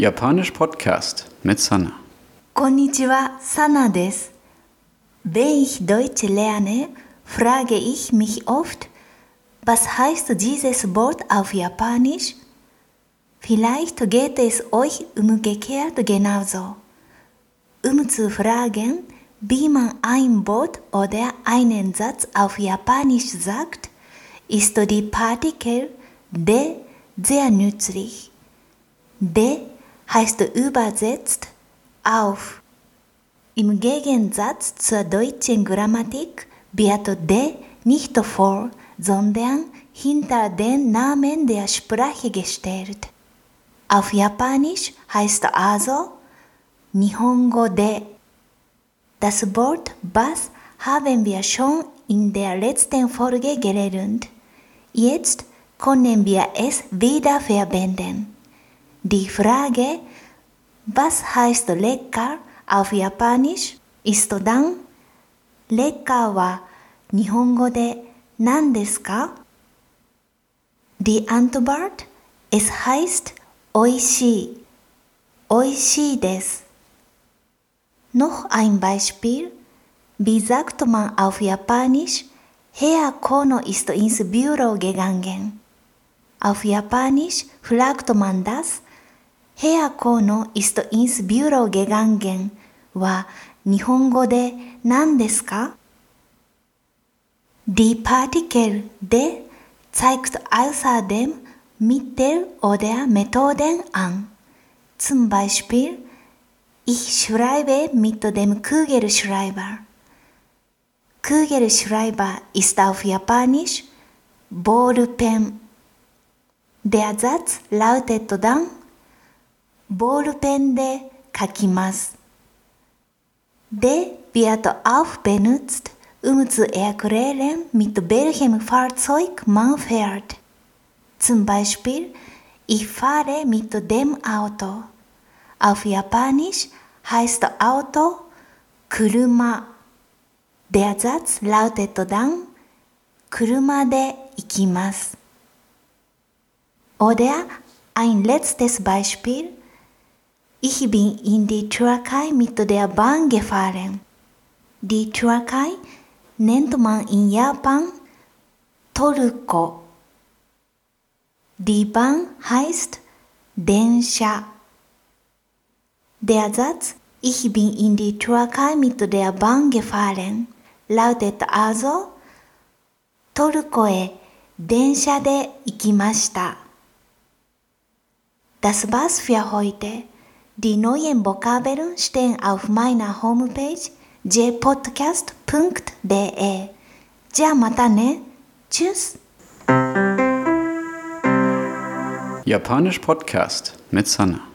Japanisch Podcast mit Sana. Konnichiwa, Sana des. Wenn ich Deutsch lerne, frage ich mich oft, was heißt dieses Wort auf Japanisch? Vielleicht geht es euch umgekehrt genauso. Um zu fragen, wie man ein Wort oder einen Satz auf Japanisch sagt, ist die Partikel de sehr nützlich. De heißt übersetzt auf. Im Gegensatz zur deutschen Grammatik wird de nicht vor, sondern hinter den Namen der Sprache gestellt. Auf Japanisch heißt also Nihongo de. Das Wort was haben wir schon in der letzten Folge gelernt. Jetzt können wir es wieder verwenden. Die Frage, was heißt lecker auf Japanisch, ist dann, lecker wa Nihongo de nan desu? Die Antwort, es heißt oishii. Oishii des. Noch ein Beispiel. Wie sagt man auf Japanisch, Herr Kono ist ins Büro gegangen. Auf Japanisch fragt man das, Herr Kono ist ins Büro gegangen, wa Nihongo de nan desu ka? Die Partikel de zeigt außerdem Mittel oder Methoden an. Zum Beispiel, ich schreibe mit dem Kugelschreiber. Kugelschreiber ist auf Japanisch Ballpen. Der Satz lautet dann ボールペンで書きます。De wird auch benutzt, um zu erklären, mit welchem Fahrzeug man fährt. Zum Beispiel, ich fahre mit dem Auto. Auf Japanisch heißt Auto Kuruma. Der Satz lautet dann 車で行きます。Oder ein letztes Beispiel. Ich bin in die Türkei mit der Bahn gefahren. Die Türkei nennt man in Japan Toruko. Die Bahn heißt Densha. Der Satz Ich bin in die Türkei mit der Bahn gefahren lautet also トルコへ電車で行きました。Das war's für heute. Die neuen Vokabeln stehen auf meiner Homepage jpodcast.de. じゃあまたね。Tschüss. Japanisch Podcast mit Sana.